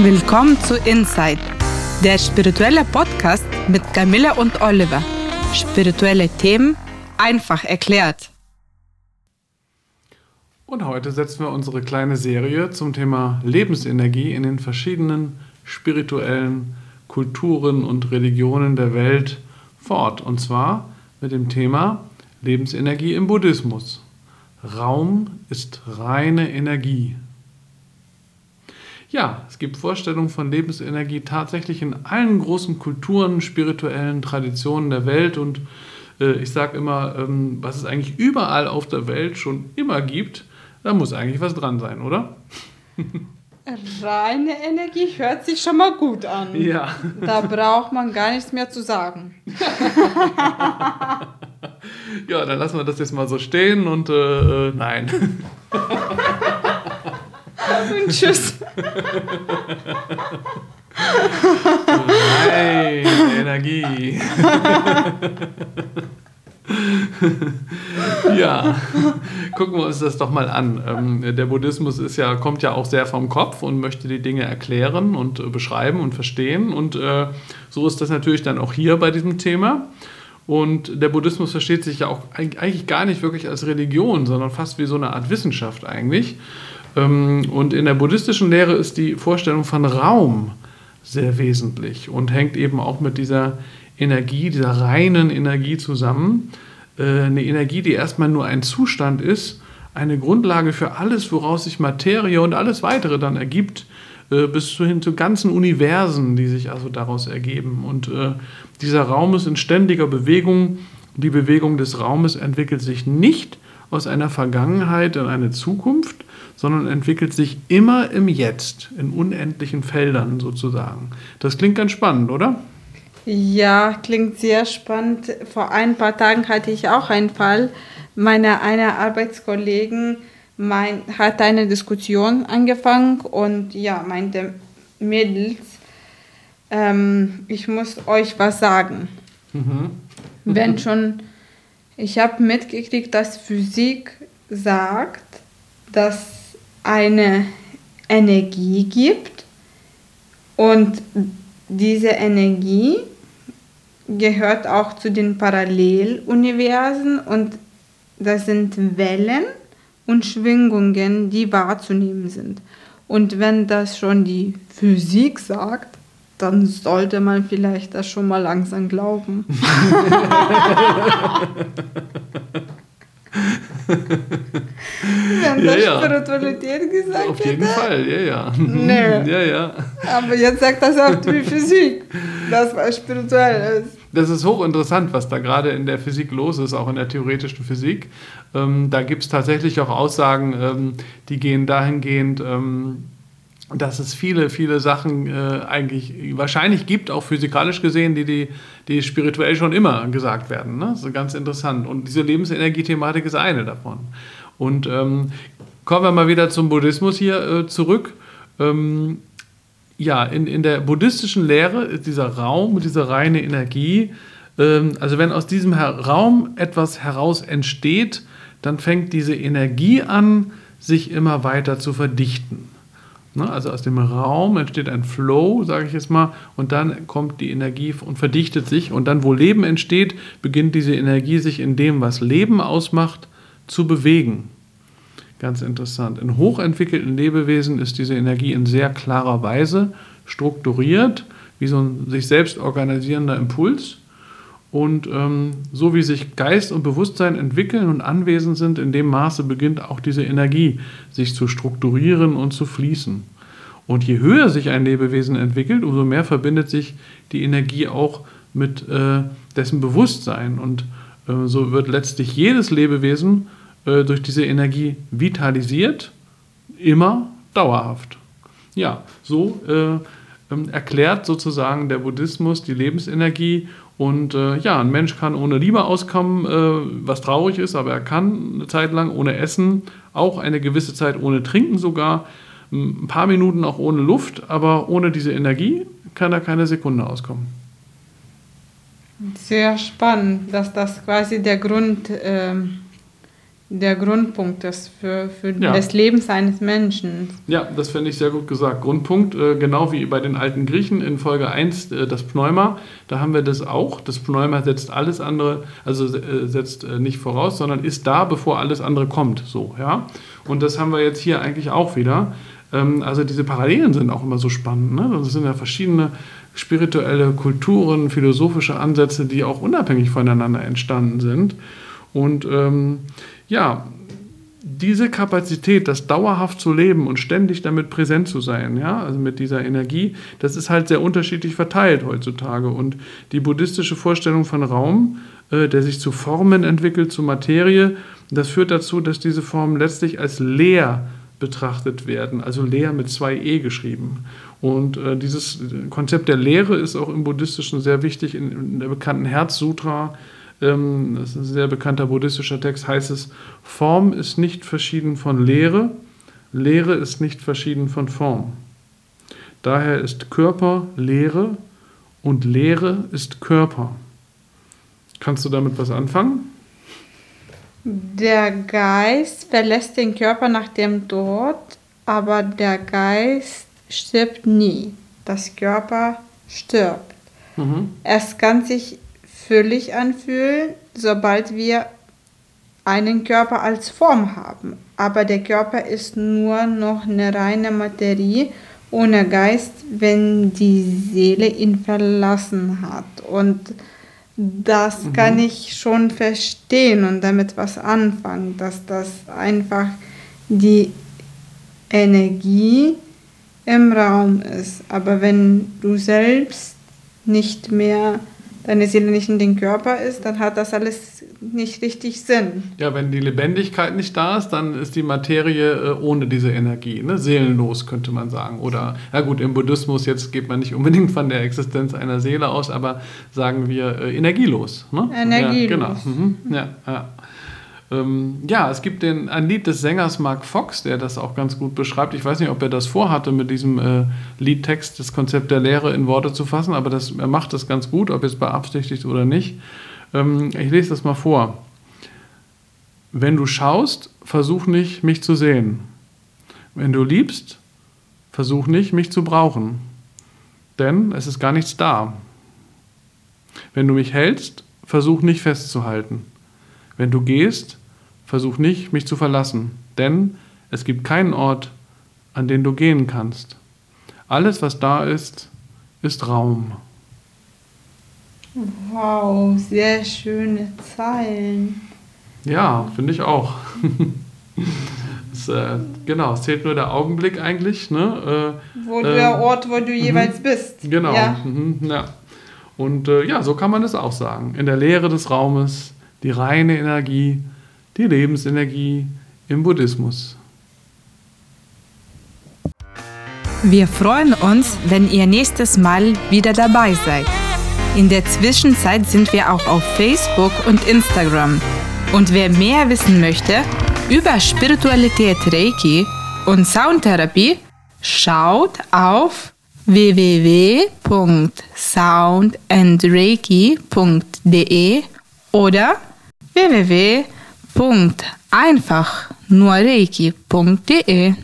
Willkommen zu Inside, der spirituelle Podcast mit Camilla und Oliver. Spirituelle Themen einfach erklärt. Und heute setzen wir unsere kleine Serie zum Thema Lebensenergie in den verschiedenen spirituellen Kulturen und Religionen der Welt fort. Und zwar mit dem Thema Lebensenergie im Buddhismus. Raum ist reine Energie. Ja, es gibt Vorstellungen von Lebensenergie tatsächlich in allen großen Kulturen, spirituellen Traditionen der Welt und äh, ich sage immer, ähm, was es eigentlich überall auf der Welt schon immer gibt, da muss eigentlich was dran sein, oder? Reine Energie hört sich schon mal gut an. Ja. Da braucht man gar nichts mehr zu sagen. ja, dann lassen wir das jetzt mal so stehen und äh, äh nein. Und tschüss. Nein, Energie. ja, gucken wir uns das doch mal an. Ähm, der Buddhismus ist ja, kommt ja auch sehr vom Kopf und möchte die Dinge erklären und äh, beschreiben und verstehen. Und äh, so ist das natürlich dann auch hier bei diesem Thema. Und der Buddhismus versteht sich ja auch eigentlich gar nicht wirklich als Religion, sondern fast wie so eine Art Wissenschaft eigentlich. Ähm, und in der buddhistischen Lehre ist die Vorstellung von Raum sehr wesentlich und hängt eben auch mit dieser Energie, dieser reinen Energie zusammen. Äh, eine Energie, die erstmal nur ein Zustand ist, eine Grundlage für alles, woraus sich Materie und alles weitere dann ergibt, äh, bis hin zu ganzen Universen, die sich also daraus ergeben. Und äh, dieser Raum ist in ständiger Bewegung. Die Bewegung des Raumes entwickelt sich nicht aus einer Vergangenheit in eine Zukunft, sondern entwickelt sich immer im Jetzt, in unendlichen Feldern sozusagen. Das klingt ganz spannend, oder? Ja, klingt sehr spannend. Vor ein paar Tagen hatte ich auch einen Fall. Meine eine Arbeitskollegen mein, hat eine Diskussion angefangen und ja, meinte Mädels, ähm, ich muss euch was sagen. Mhm. Wenn schon, ich habe mitgekriegt, dass Physik sagt, dass eine Energie gibt und diese Energie gehört auch zu den Paralleluniversen und das sind Wellen und Schwingungen, die wahrzunehmen sind. Und wenn das schon die Physik sagt, dann sollte man vielleicht das schon mal langsam glauben. Wenn ja, das ja. Spiritualität gesagt Auf jeden hätte. Fall, ja, ja. Nee. ja, ja. Aber jetzt sagt das auch die Physik, dass was spirituell ist. Das ist hochinteressant, was da gerade in der Physik los ist, auch in der theoretischen Physik. Ähm, da gibt es tatsächlich auch Aussagen, ähm, die gehen dahingehend, ähm, dass es viele, viele Sachen äh, eigentlich wahrscheinlich gibt, auch physikalisch gesehen, die, die, die spirituell schon immer gesagt werden. Ne? Das ist ganz interessant. Und diese Lebensenergie-Thematik ist eine davon. Und ähm, kommen wir mal wieder zum Buddhismus hier äh, zurück. Ähm, ja, in, in der buddhistischen Lehre ist dieser Raum, diese reine Energie, ähm, also wenn aus diesem Raum etwas heraus entsteht, dann fängt diese Energie an, sich immer weiter zu verdichten. Ne? Also aus dem Raum entsteht ein Flow, sage ich jetzt mal, und dann kommt die Energie und verdichtet sich. Und dann, wo Leben entsteht, beginnt diese Energie sich in dem, was Leben ausmacht, zu bewegen. Ganz interessant. In hochentwickelten Lebewesen ist diese Energie in sehr klarer Weise strukturiert, wie so ein sich selbst organisierender Impuls. Und ähm, so wie sich Geist und Bewusstsein entwickeln und anwesend sind, in dem Maße beginnt auch diese Energie sich zu strukturieren und zu fließen. Und je höher sich ein Lebewesen entwickelt, umso mehr verbindet sich die Energie auch mit äh, dessen Bewusstsein. Und äh, so wird letztlich jedes Lebewesen äh, durch diese Energie vitalisiert, immer dauerhaft. Ja, so äh, ähm, erklärt sozusagen der Buddhismus die Lebensenergie. Und äh, ja, ein Mensch kann ohne Liebe auskommen, äh, was traurig ist, aber er kann eine Zeit lang ohne Essen, auch eine gewisse Zeit ohne Trinken sogar, ein paar Minuten auch ohne Luft, aber ohne diese Energie kann er keine Sekunde auskommen. Sehr spannend, dass das quasi der Grund, äh, der Grundpunkt ist für, für ja. das Leben eines Menschen. Ja, das finde ich sehr gut gesagt. Grundpunkt, äh, genau wie bei den alten Griechen in Folge 1, äh, das Pneuma, da haben wir das auch. Das Pneuma setzt alles andere, also äh, setzt äh, nicht voraus, sondern ist da, bevor alles andere kommt. So, ja. Und das haben wir jetzt hier eigentlich auch wieder. Ähm, also diese Parallelen sind auch immer so spannend. Ne? Das sind ja verschiedene spirituelle Kulturen, philosophische Ansätze, die auch unabhängig voneinander entstanden sind. Und ähm, ja, diese Kapazität, das dauerhaft zu leben und ständig damit präsent zu sein, ja, also mit dieser Energie, das ist halt sehr unterschiedlich verteilt heutzutage. Und die buddhistische Vorstellung von Raum, äh, der sich zu Formen entwickelt, zu Materie, das führt dazu, dass diese Formen letztlich als leer betrachtet werden, also leer mit zwei E geschrieben. Und äh, dieses Konzept der Lehre ist auch im Buddhistischen sehr wichtig. In, in der bekannten Herz-Sutra ähm, das ist ein sehr bekannter buddhistischer Text, heißt es, Form ist nicht verschieden von Lehre, Lehre ist nicht verschieden von Form. Daher ist Körper Lehre und Lehre ist Körper. Kannst du damit was anfangen? Der Geist verlässt den Körper nach dem Tod, aber der Geist stirbt nie. Das Körper stirbt. Mhm. Es kann sich völlig anfühlen, sobald wir einen Körper als Form haben. Aber der Körper ist nur noch eine reine Materie ohne Geist, wenn die Seele ihn verlassen hat. Und das mhm. kann ich schon verstehen und damit was anfangen, dass das einfach die Energie im Raum ist. Aber wenn du selbst nicht mehr deine Seele nicht in den Körper ist, dann hat das alles nicht richtig Sinn. Ja, wenn die Lebendigkeit nicht da ist, dann ist die Materie äh, ohne diese Energie, ne? seelenlos könnte man sagen. Oder, ja gut, im Buddhismus jetzt geht man nicht unbedingt von der Existenz einer Seele aus, aber sagen wir äh, energielos. Ne? Energielos. Ja, genau. Mhm. Ja, ja. Ähm, ja, es gibt den, ein Lied des Sängers Mark Fox, der das auch ganz gut beschreibt. Ich weiß nicht, ob er das vorhatte, mit diesem äh, Liedtext das Konzept der Lehre in Worte zu fassen, aber das, er macht das ganz gut, ob es beabsichtigt oder nicht. Ähm, ich lese das mal vor. Wenn du schaust, versuch nicht, mich zu sehen. Wenn du liebst, versuch nicht, mich zu brauchen. Denn es ist gar nichts da. Wenn du mich hältst, versuch nicht festzuhalten. Wenn du gehst, versuch nicht, mich zu verlassen, denn es gibt keinen Ort, an den du gehen kannst. Alles, was da ist, ist Raum. Wow, sehr schöne Zeilen. Ja, finde ich auch. es, äh, genau, es zählt nur der Augenblick eigentlich. Ne? Äh, wo äh, der Ort, wo du jeweils mhm. bist. Genau. Ja. Mhm, ja. Und äh, ja, so kann man es auch sagen. In der Leere des Raumes die reine Energie, die Lebensenergie im Buddhismus. Wir freuen uns, wenn ihr nächstes Mal wieder dabei seid. In der Zwischenzeit sind wir auch auf Facebook und Instagram. Und wer mehr wissen möchte über Spiritualität Reiki und Soundtherapie, schaut auf www.soundandreiki.de oder www.einfachnurreiki.de